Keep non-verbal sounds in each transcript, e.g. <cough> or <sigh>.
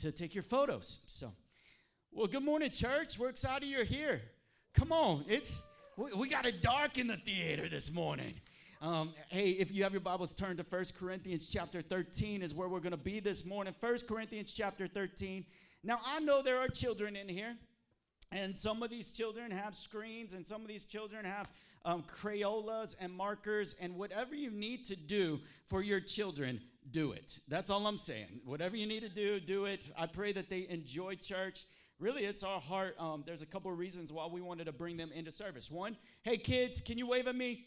to take your photos. So, well, good morning, church. We're excited you're here. Come on, it's we, we got it dark in the theater this morning. Um, hey, if you have your Bibles, turn to 1 Corinthians chapter 13 is where we're going to be this morning. 1 Corinthians chapter 13. Now, I know there are children in here, and some of these children have screens, and some of these children have um, Crayolas and markers, and whatever you need to do for your children, do it. That's all I'm saying. Whatever you need to do, do it. I pray that they enjoy church really it's our heart um, there's a couple of reasons why we wanted to bring them into service one hey kids can you wave at me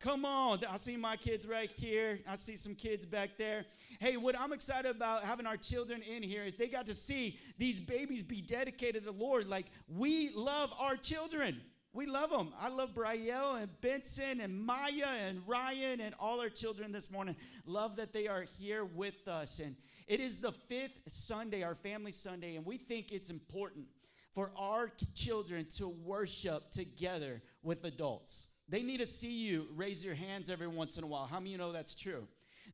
Come on. I see my kids right here. I see some kids back there. Hey, what I'm excited about having our children in here is they got to see these babies be dedicated to the Lord. Like, we love our children. We love them. I love Brielle and Benson and Maya and Ryan and all our children this morning. Love that they are here with us. And it is the fifth Sunday, our family Sunday, and we think it's important for our children to worship together with adults. They need to see you raise your hands every once in a while. How many you know that's true?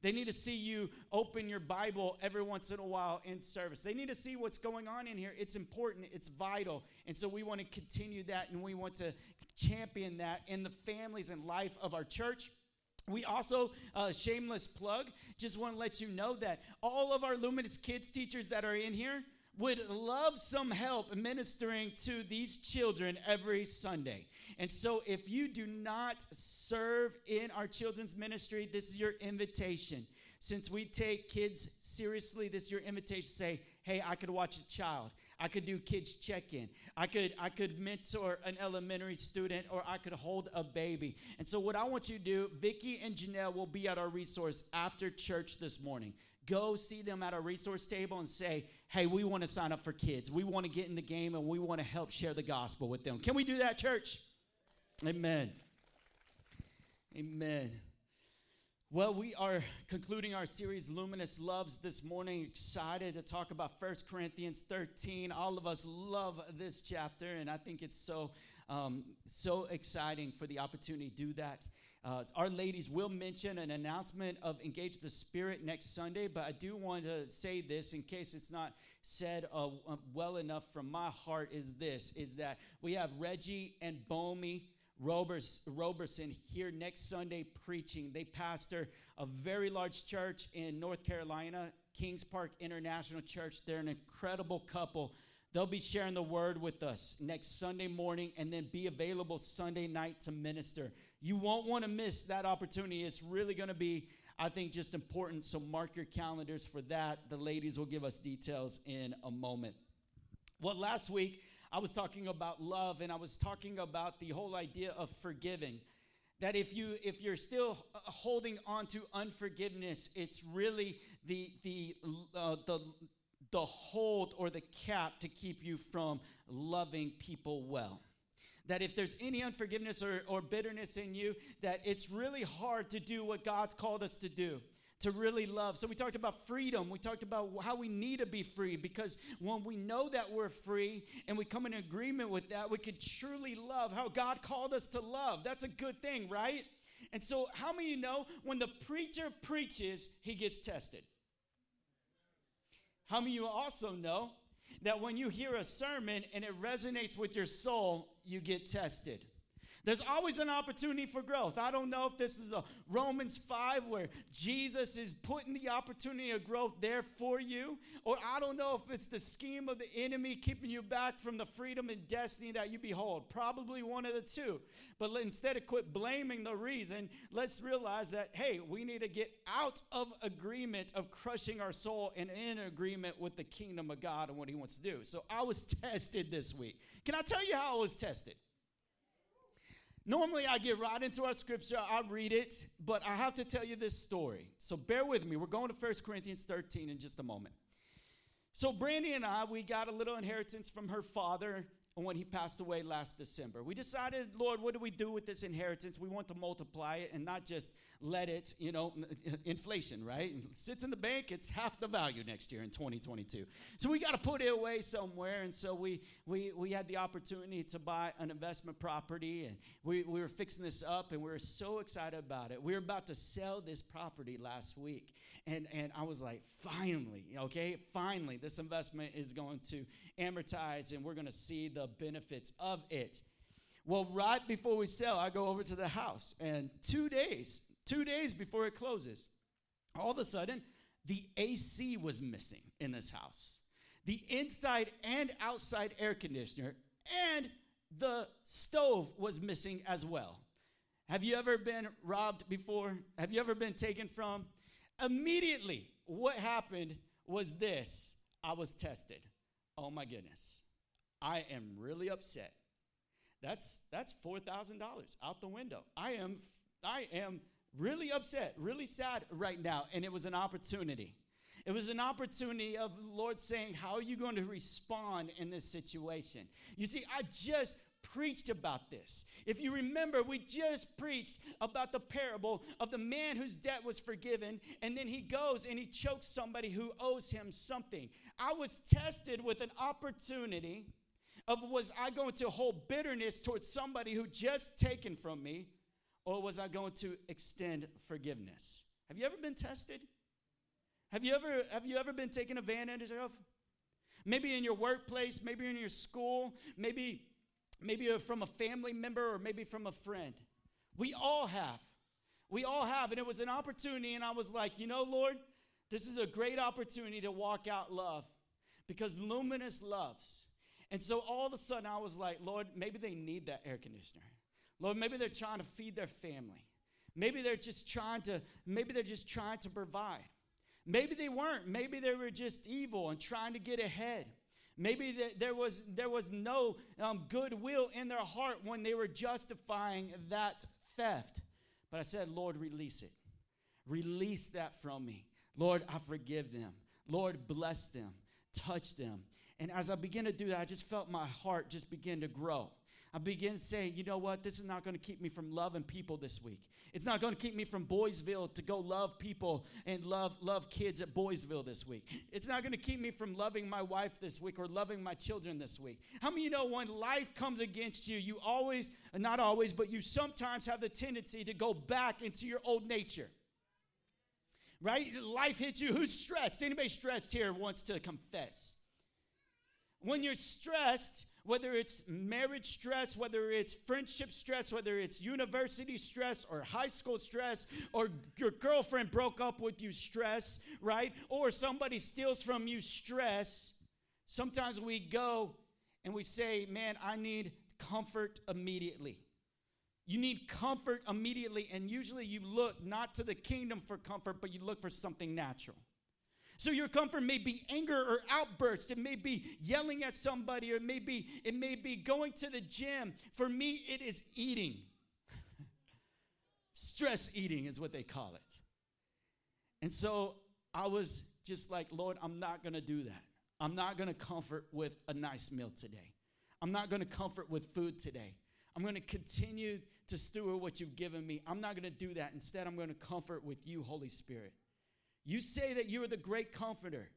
They need to see you open your Bible every once in a while in service. They need to see what's going on in here. It's important, it's vital. And so we want to continue that and we want to champion that in the families and life of our church. We also, uh, shameless plug, just want to let you know that all of our Luminous Kids teachers that are in here, would love some help ministering to these children every Sunday. And so, if you do not serve in our children's ministry, this is your invitation. Since we take kids seriously, this is your invitation. to Say, hey, I could watch a child. I could do kids check-in. I could I could mentor an elementary student, or I could hold a baby. And so, what I want you to do, Vicki and Janelle will be at our resource after church this morning. Go see them at our resource table and say, hey, we want to sign up for kids. We want to get in the game and we want to help share the gospel with them. Can we do that, church? Amen. Amen. Well, we are concluding our series, Luminous Loves, this morning. Excited to talk about First Corinthians 13. All of us love this chapter, and I think it's so, um, so exciting for the opportunity to do that. Uh, our ladies will mention an announcement of Engage the Spirit next Sunday, but I do want to say this in case it's not said uh, well enough from my heart is this, is that we have Reggie and Bomi Roberson here next Sunday preaching. They pastor a very large church in North Carolina, Kings Park International Church. They're an incredible couple. They'll be sharing the word with us next Sunday morning and then be available Sunday night to minister. You won't want to miss that opportunity. It's really going to be, I think, just important. So mark your calendars for that. The ladies will give us details in a moment. Well, last week I was talking about love and I was talking about the whole idea of forgiving. That if you if you're still uh, holding on to unforgiveness, it's really the the uh, the the hold or the cap to keep you from loving people well that if there's any unforgiveness or, or bitterness in you, that it's really hard to do what God's called us to do to really love. So we talked about freedom. We talked about how we need to be free because when we know that we're free and we come in agreement with that, we can truly love how God called us to love. That's a good thing, right? And so, how many you know when the preacher preaches, he gets tested? How many you also know that when you hear a sermon and it resonates with your soul, you get tested. There's always an opportunity for growth. I don't know if this is a Romans 5 where Jesus is putting the opportunity of growth there for you, or I don't know if it's the scheme of the enemy keeping you back from the freedom and destiny that you behold. Probably one of the two. But instead of quit blaming the reason, let's realize that, hey, we need to get out of agreement of crushing our soul and in agreement with the kingdom of God and what He wants to do. So I was <laughs> tested this week. Can I tell you how I was tested? Normally, I get right into our scripture, I read it, but I have to tell you this story. So bear with me. We're going to 1 Corinthians 13 in just a moment. So, Brandy and I, we got a little inheritance from her father when he passed away last December. We decided, Lord, what do we do with this inheritance? We want to multiply it and not just let it, you know, inflation, right? It sits in the bank, it's half the value next year in 2022. So we got to put it away somewhere. And so we, we, we had the opportunity to buy an investment property and we, we were fixing this up and we were so excited about it. We were about to sell this property last week. And, and I was like, finally, okay, finally, this investment is going to amortize and we're going to see the benefits of it. Well, right before we sell, I go over to the house, and two days, two days before it closes, all of a sudden, the AC was missing in this house. The inside and outside air conditioner and the stove was missing as well. Have you ever been robbed before? Have you ever been taken from? Immediately, what happened was this I was tested. Oh my goodness. I am really upset. That's that's $4,000 out the window. I am I am really upset, really sad right now and it was an opportunity. It was an opportunity of the Lord saying, How are you going to respond in this situation? You see, I just preached about this. If you remember, we just preached about the parable of the man whose debt was forgiven, and then he goes and he chokes somebody who owes him something. I was tested with an opportunity of was I going to hold bitterness towards somebody who just taken from me, or was I going to extend forgiveness? Have you ever been tested? Have you ever have you ever been taken advantage of? Maybe in your workplace, maybe in your school, maybe maybe from a family member or maybe from a friend. We all have. We all have and it was an opportunity and I was like, "You know, Lord, this is a great opportunity to walk out love because Luminous loves." And so all of a sudden I was like, "Lord, maybe they need that air conditioner. Lord, maybe they're trying to feed their family. Maybe they're just trying to maybe they're just trying to provide. Maybe they weren't. Maybe they were just evil and trying to get ahead. Maybe there was, there was no um, goodwill in their heart when they were justifying that theft. But I said, Lord, release it. Release that from me. Lord, I forgive them. Lord, bless them. Touch them. And as I began to do that, I just felt my heart just begin to grow. I begin saying, you know what? This is not going to keep me from loving people this week. It's not going to keep me from Boysville to go love people and love love kids at Boysville this week. It's not going to keep me from loving my wife this week or loving my children this week. How many you know when life comes against you, you always, not always, but you sometimes have the tendency to go back into your old nature. Right? Life hits you. Who's stressed? Anybody stressed here wants to confess? When you're stressed, whether it's marriage stress, whether it's friendship stress, whether it's university stress or high school stress, or your girlfriend broke up with you stress, right? Or somebody steals from you stress. Sometimes we go and we say, Man, I need comfort immediately. You need comfort immediately, and usually you look not to the kingdom for comfort, but you look for something natural. So your comfort may be anger or outbursts. It may be yelling at somebody, or it may be, it may be going to the gym. For me, it is eating. <laughs> Stress eating is what they call it. And so I was just like, Lord, I'm not gonna do that. I'm not gonna comfort with a nice meal today. I'm not gonna comfort with food today. I'm gonna continue to steward what you've given me. I'm not gonna do that. Instead, I'm gonna comfort with you, Holy Spirit. You say that you are the great comforter.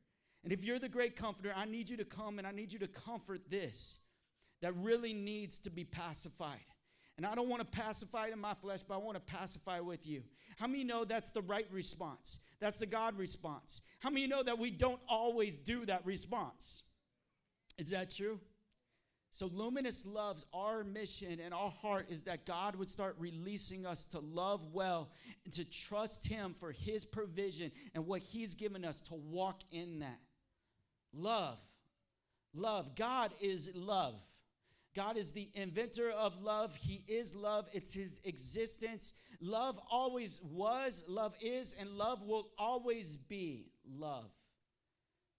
And if you're the great comforter, I need you to come and I need you to comfort this that really needs to be pacified. And I don't want to pacify it in my flesh, but I want to pacify with you. How many know that's the right response? That's the God response. How many know that we don't always do that response? Is that true? So, Luminous loves our mission and our heart is that God would start releasing us to love well and to trust Him for His provision and what He's given us to walk in that. Love. Love. God is love. God is the inventor of love. He is love. It's His existence. Love always was, love is, and love will always be love.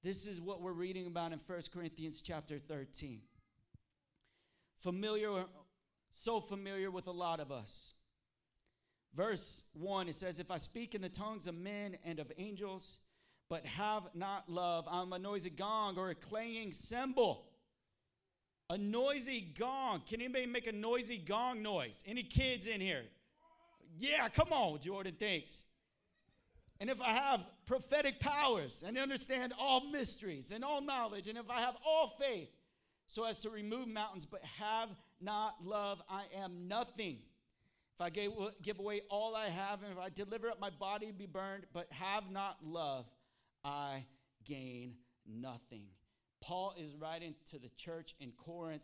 This is what we're reading about in 1 Corinthians chapter 13 familiar, so familiar with a lot of us. Verse 1, it says, If I speak in the tongues of men and of angels, but have not love, I'm a noisy gong or a clanging cymbal. A noisy gong. Can anybody make a noisy gong noise? Any kids in here? Yeah, come on, Jordan, thanks. And if I have prophetic powers and understand all mysteries and all knowledge, and if I have all faith, so as to remove mountains, but have not love, I am nothing. if I gave, give away all I have, and if I deliver up my body be burned, but have not love, I gain nothing. Paul is writing to the church in Corinth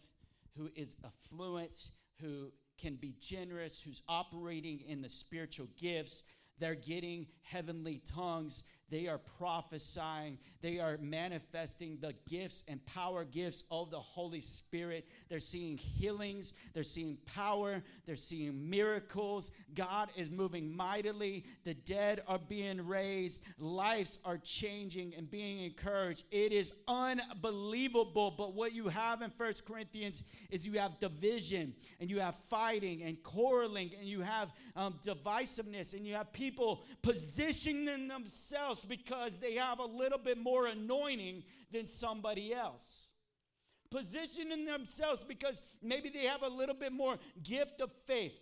who is affluent, who can be generous, who's operating in the spiritual gifts. They're getting heavenly tongues. They are prophesying. They are manifesting the gifts and power gifts of the Holy Spirit. They're seeing healings. They're seeing power. They're seeing miracles. God is moving mightily. The dead are being raised. Lives are changing and being encouraged. It is unbelievable. But what you have in First Corinthians is you have division and you have fighting and quarreling and you have um, divisiveness and you have people positioning themselves because they have a little bit more anointing than somebody else. Positioning themselves because maybe they have a little bit more gift of faith.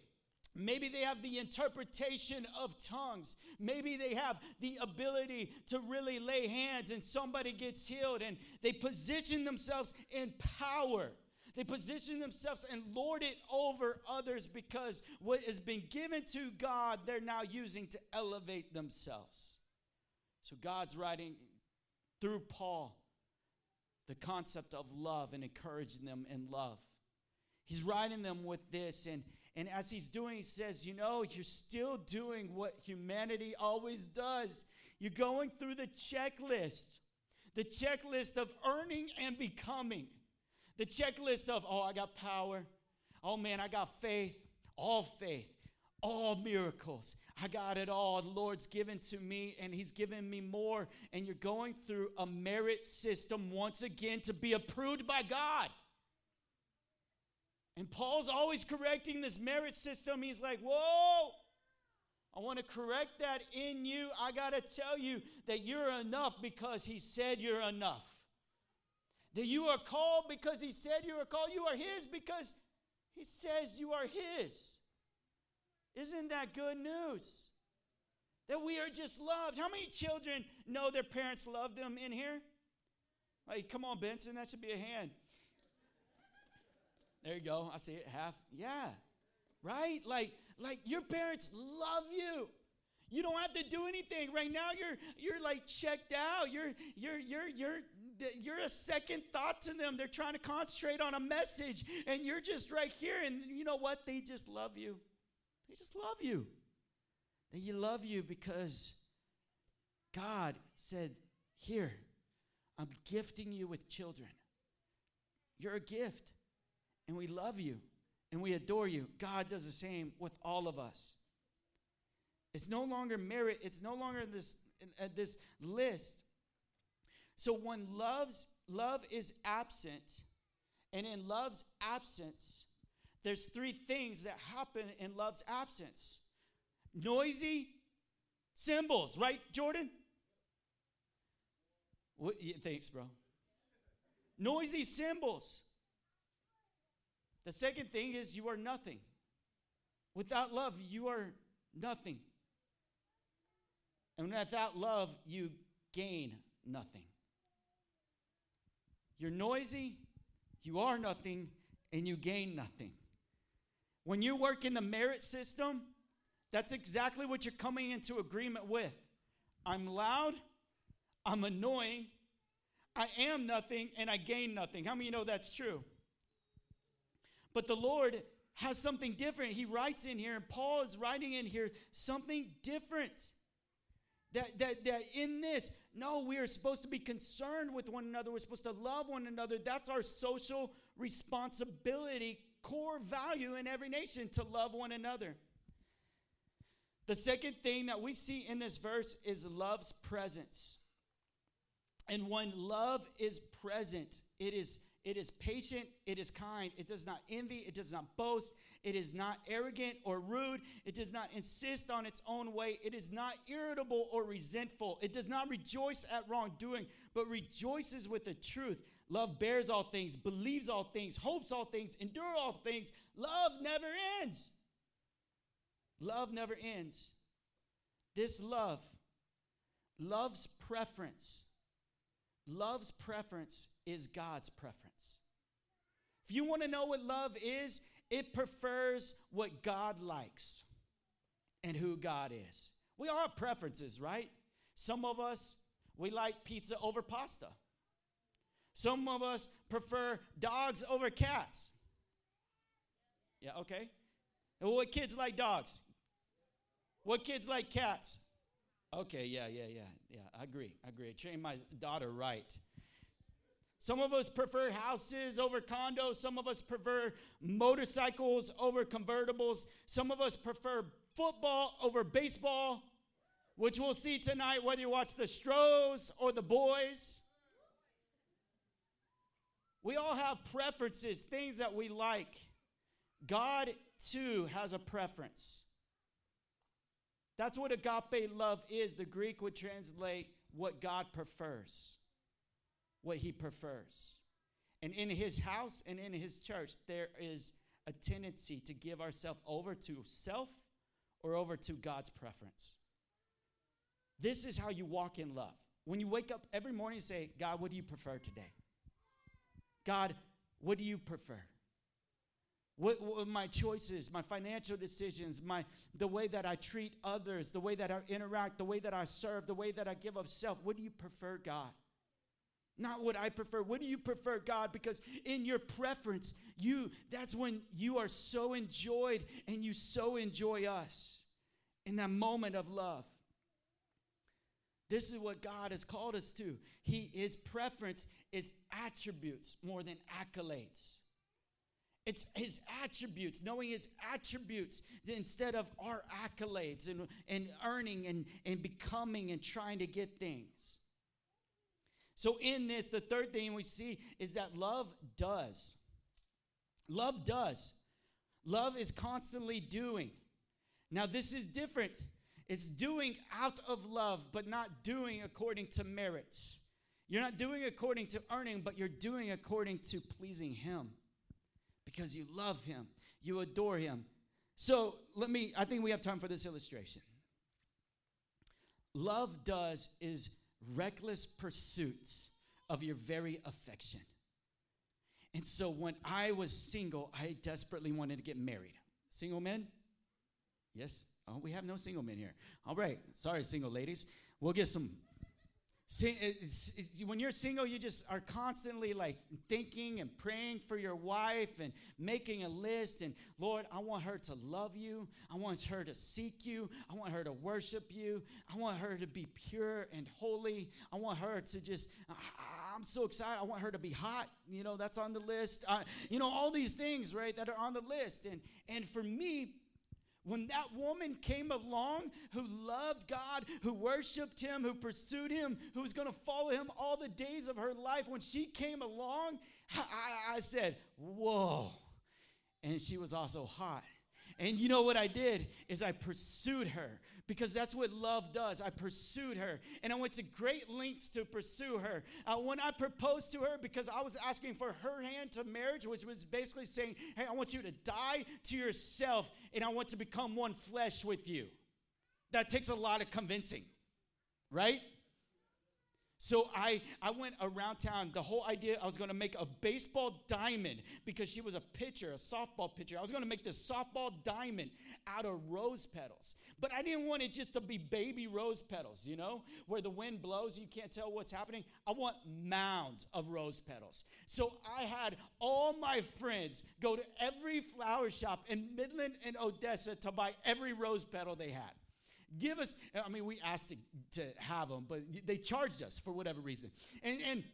Maybe they have the interpretation of tongues. Maybe they have the ability to really lay hands and somebody gets healed and they position themselves in power. They position themselves and lord it over others because what has been given to God, they're now using to elevate themselves. So God's writing through Paul the concept of love and encouraging them in love. He's writing them with this, and, and as he's doing, he says, You know, you're still doing what humanity always does. You're going through the checklist, the checklist of earning and becoming, the checklist of, Oh, I got power. Oh, man, I got faith, all faith all miracles. I got it all. The Lord's given to me, and He's given me more. And you're going through a merit system once again to be approved by God. And Paul's always correcting this merit system. He's like, Whoa, I want to correct that in you. I got to tell you that you're enough because He said you're enough. That you are called because He said you are called. You are His because He says you are His. Isn't that good news? That we are just loved. How many children know their parents love them in here? Like, come on, Benson, that should be a hand. There you go. I see it half. Yeah. Right? Like, like your parents love you. You don't have to do anything. Right now, you're you're like checked out. You're you're you're you're you're a second thought to them. They're trying to concentrate on a message, and you're just right here. And you know what? They just love you. They just love you. They love you because God said, Here, I'm gifting you with children. You're a gift, and we love you and we adore you. God does the same with all of us. It's no longer merit, it's no longer this, uh, this list. So when love's love is absent, and in love's absence, there's three things that happen in love's absence noisy cymbals, right, Jordan? What, yeah, thanks, bro. Noisy cymbals. The second thing is you are nothing. Without love, you are nothing. And without love, you gain nothing. You're noisy, you are nothing, and you gain nothing. When you work in the merit system, that's exactly what you're coming into agreement with. I'm loud, I'm annoying, I am nothing, and I gain nothing. How many know that's true? But the Lord has something different. He writes in here, and Paul is writing in here something different. That, that, that in this, no, we are supposed to be concerned with one another. We're supposed to love one another. That's our social responsibility core value in every nation to love one another. The second thing that we see in this verse is love's presence. And when love is present, it is it is patient, it is kind, it does not envy, it does not boast, it is not arrogant or rude, it does not insist on its own way, it is not irritable or resentful, it does not rejoice at wrongdoing, but rejoices with the truth. Love bears all things, believes all things, hopes all things, endure all things. Love never ends. Love never ends. This love, love's preference, love's preference is God's preference. If you want to know what love is, it prefers what God likes and who God is. We all have preferences, right? Some of us, we like pizza over pasta. Some of us prefer dogs over cats. Yeah, okay. And what kids like dogs? What kids like cats? Okay, yeah, yeah, yeah, yeah. I agree. I agree. I trained my daughter right. Some of us prefer houses over condos. Some of us prefer motorcycles over convertibles. Some of us prefer football over baseball, which we'll see tonight whether you watch the Stros or the boys. We all have preferences, things that we like. God, too, has a preference. That's what agape love is. The Greek would translate what God prefers what he prefers. And in his house and in his church, there is a tendency to give ourselves over to self or over to God's preference. This is how you walk in love. When you wake up every morning, and say, God, what do you prefer today? God, what do you prefer? What, what my choices, my financial decisions, my the way that I treat others, the way that I interact, the way that I serve, the way that I give of self. What do you prefer, God? Not what I prefer. What do you prefer, God? Because in your preference, you that's when you are so enjoyed and you so enjoy us in that moment of love. This is what God has called us to. He his preference is attributes more than accolades. It's his attributes, knowing his attributes instead of our accolades and, and earning and, and becoming and trying to get things. So, in this, the third thing we see is that love does. Love does. Love is constantly doing. Now, this is different. It's doing out of love, but not doing according to merits. You're not doing according to earning, but you're doing according to pleasing Him because you love Him, you adore Him. So, let me, I think we have time for this illustration. Love does is reckless pursuits of your very affection. And so when I was single, I desperately wanted to get married. Single men? Yes? Oh, we have no single men here. All right. Sorry, single ladies. We'll get some it's, when you're single, you just are constantly like thinking and praying for your wife and making a list. And Lord, I want her to love you. I want her to seek you. I want her to worship you. I want her to be pure and holy. I want her to just, I, am so excited. I want her to be hot. You know, that's on the list. Uh, you know, all these things, right, that are on the list. And, and for me, when that woman came along who loved God, who worshiped Him, who pursued Him, who was going to follow Him all the days of her life, when she came along, I, I said, Whoa. And she was also hot. And you know what I did is I pursued her because that's what love does. I pursued her and I went to great lengths to pursue her. Uh, when I proposed to her because I was asking for her hand to marriage, which was basically saying, "Hey, I want you to die to yourself and I want to become one flesh with you." That takes a lot of convincing. Right? So I, I went around town. The whole idea, I was going to make a baseball diamond because she was a pitcher, a softball pitcher. I was going to make this softball diamond out of rose petals. But I didn't want it just to be baby rose petals, you know, where the wind blows, you can't tell what's happening. I want mounds of rose petals. So I had all my friends go to every flower shop in Midland and Odessa to buy every rose petal they had. Give us, I mean, we asked to, to have them, but they charged us for whatever reason. And, and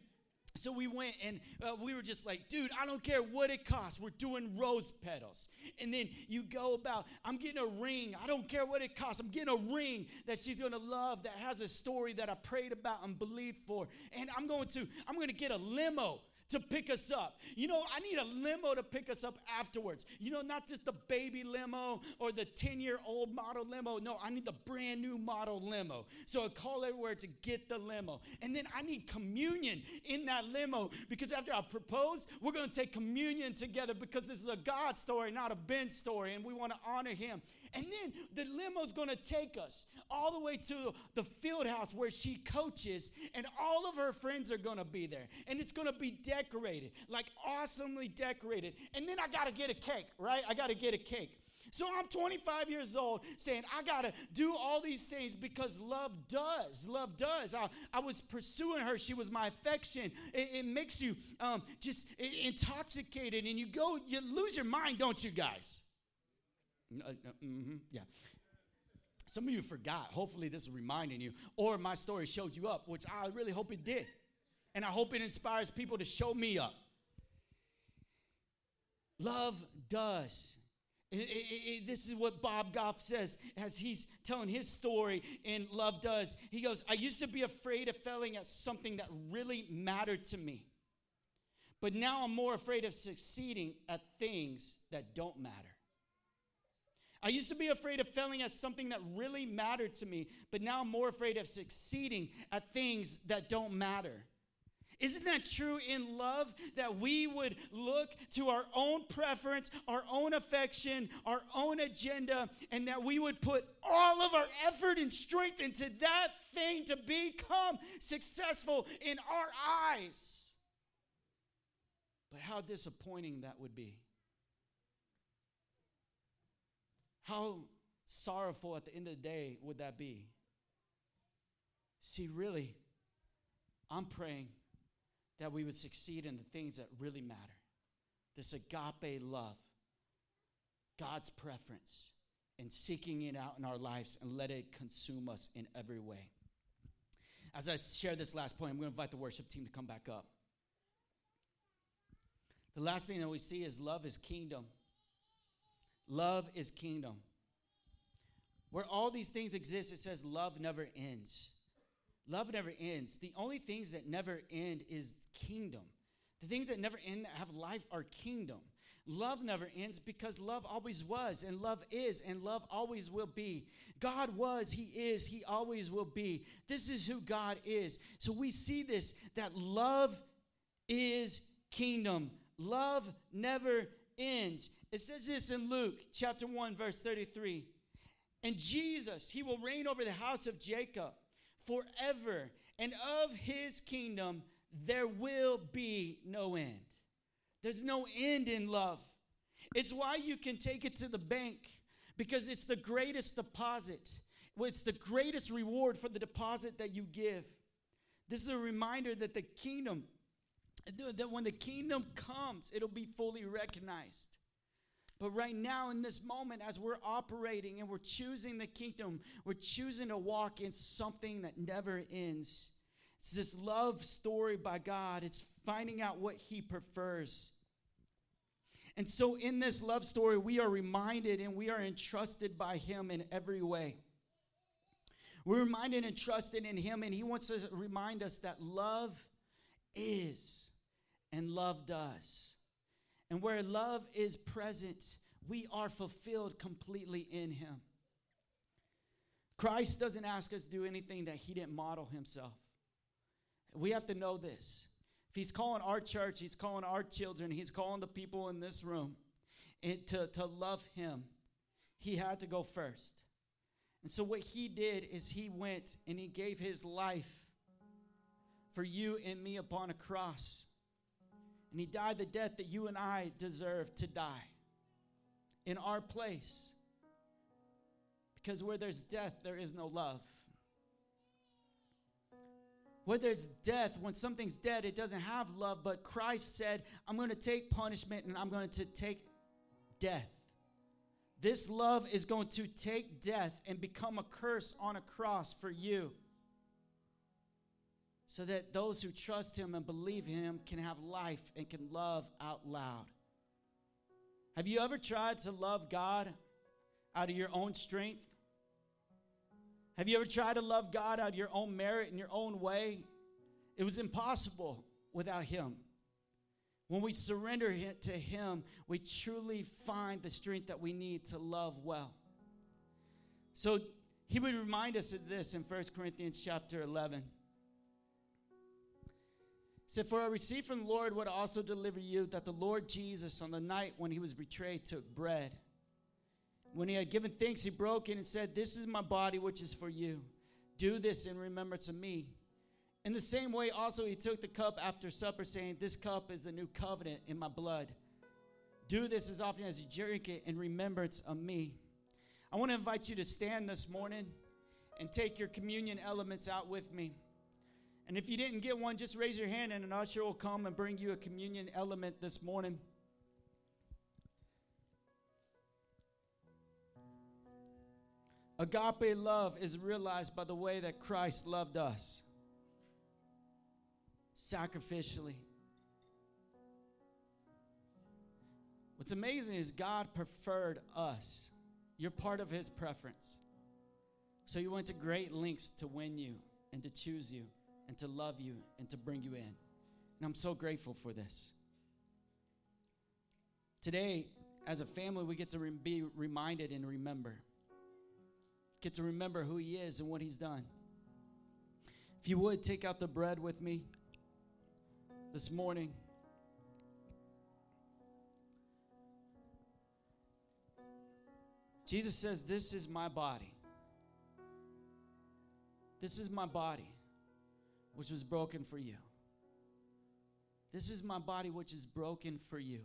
so we went and uh, we were just like, dude, I don't care what it costs. We're doing rose petals. And then you go about, I'm getting a ring. I don't care what it costs. I'm getting a ring that she's going to love that has a story that I prayed about and believed for. And I'm going to, I'm going to get a limo to pick us up. You know, I need a limo to pick us up afterwards. You know, not just the baby limo or the 10 year old model limo. No, I need the brand new model limo. So I call everywhere to get the limo. And then I need communion in that limo because after I propose, we're going to take communion together because this is a God story, not a Ben story. And we want to honor him. And then the limo's gonna take us all the way to the field house where she coaches, and all of her friends are gonna be there. And it's gonna be decorated, like awesomely decorated. And then I gotta get a cake, right? I gotta get a cake. So I'm 25 years old saying, I got to do all these things because love does. Love does. I, I was pursuing her. She was my affection. It, it makes you um, just intoxicated and you go, you lose your mind, don't you guys? Uh, uh, mm-hmm, yeah. Some of you forgot. Hopefully, this is reminding you, or my story showed you up, which I really hope it did. And I hope it inspires people to show me up. Love does. It, it, it, this is what Bob Goff says as he's telling his story in Love Does. He goes, I used to be afraid of failing at something that really mattered to me. But now I'm more afraid of succeeding at things that don't matter. I used to be afraid of failing at something that really mattered to me, but now I'm more afraid of succeeding at things that don't matter. Isn't that true in love that we would look to our own preference, our own affection, our own agenda, and that we would put all of our effort and strength into that thing to become successful in our eyes? But how disappointing that would be. How sorrowful at the end of the day would that be? See, really, I'm praying that we would succeed in the things that really matter. This agape love, God's preference, and seeking it out in our lives and let it consume us in every way. As I share this last point, I'm going to invite the worship team to come back up. The last thing that we see is love is kingdom. Love is kingdom. Where all these things exist, it says love never ends. Love never ends. The only things that never end is kingdom. The things that never end that have life are kingdom. Love never ends because love always was, and love is, and love always will be. God was, He is, He always will be. This is who God is. So we see this that love is kingdom. Love never ends. It says this in Luke chapter 1, verse 33. And Jesus, He will reign over the house of Jacob forever, and of his kingdom there will be no end. There's no end in love. It's why you can take it to the bank because it's the greatest deposit. It's the greatest reward for the deposit that you give. This is a reminder that the kingdom, that when the kingdom comes, it'll be fully recognized. But right now, in this moment, as we're operating and we're choosing the kingdom, we're choosing to walk in something that never ends. It's this love story by God, it's finding out what He prefers. And so, in this love story, we are reminded and we are entrusted by Him in every way. We're reminded and trusted in Him, and He wants to remind us that love is and love does. And where love is present, we are fulfilled completely in Him. Christ doesn't ask us to do anything that He didn't model Himself. We have to know this. If He's calling our church, He's calling our children, He's calling the people in this room to, to love Him, He had to go first. And so, what He did is He went and He gave His life for you and me upon a cross. And he died the death that you and I deserve to die in our place. Because where there's death, there is no love. Where there's death, when something's dead, it doesn't have love. But Christ said, I'm going to take punishment and I'm going to take death. This love is going to take death and become a curse on a cross for you so that those who trust him and believe him can have life and can love out loud. Have you ever tried to love God out of your own strength? Have you ever tried to love God out of your own merit in your own way? It was impossible without him. When we surrender to him, we truly find the strength that we need to love well. So he would remind us of this in 1 Corinthians chapter 11 said, For I received from the Lord what I also deliver you, that the Lord Jesus, on the night when he was betrayed, took bread. When he had given thanks, he broke it and said, This is my body, which is for you. Do this in remembrance of me. In the same way, also, he took the cup after supper, saying, This cup is the new covenant in my blood. Do this as often as you drink it in remembrance of me. I want to invite you to stand this morning and take your communion elements out with me. And if you didn't get one, just raise your hand and an usher will come and bring you a communion element this morning. Agape love is realized by the way that Christ loved us sacrificially. What's amazing is God preferred us. You're part of His preference. So He went to great lengths to win you and to choose you and to love you and to bring you in. And I'm so grateful for this. Today, as a family, we get to re- be reminded and remember. Get to remember who He is and what He's done. If you would, take out the bread with me this morning. Jesus says, This is my body. This is my body, which was broken for you. This is my body, which is broken for you.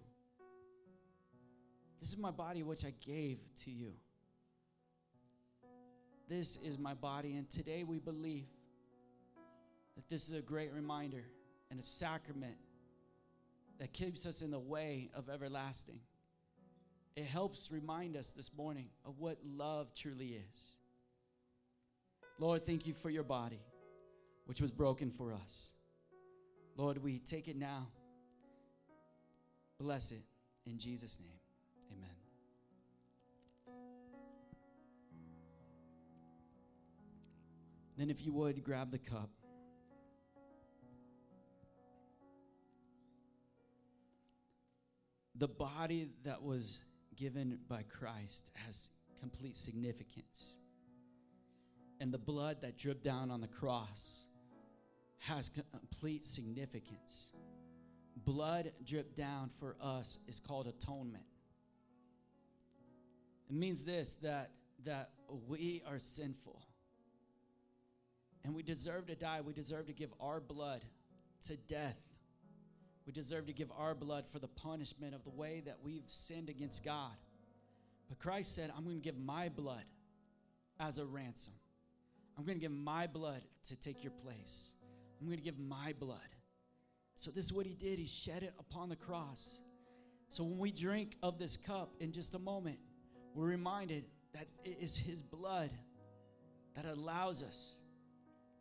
This is my body, which I gave to you. This is my body. And today we believe that this is a great reminder and a sacrament that keeps us in the way of everlasting. It helps remind us this morning of what love truly is. Lord, thank you for your body, which was broken for us. Lord, we take it now. Bless it in Jesus' name. Amen. Then, if you would, grab the cup. the body that was given by Christ has complete significance. And the blood that dripped down on the cross has uh, complete significance. Blood dripped down for us is called atonement. It means this that that we are sinful. And we deserve to die. We deserve to give our blood to death we deserve to give our blood for the punishment of the way that we've sinned against God. But Christ said, I'm going to give my blood as a ransom. I'm going to give my blood to take your place. I'm going to give my blood. So, this is what he did. He shed it upon the cross. So, when we drink of this cup in just a moment, we're reminded that it is his blood that allows us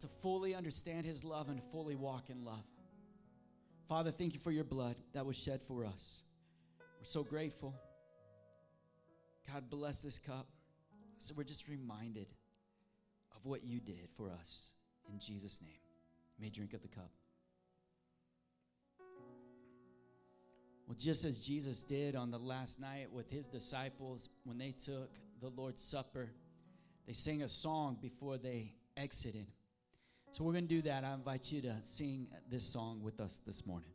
to fully understand his love and fully walk in love. Father, thank you for your blood that was shed for us. We're so grateful. God, bless this cup. So we're just reminded of what you did for us. In Jesus' name, may drink of the cup. Well, just as Jesus did on the last night with his disciples when they took the Lord's Supper, they sang a song before they exited. So we're going to do that. I invite you to sing this song with us this morning.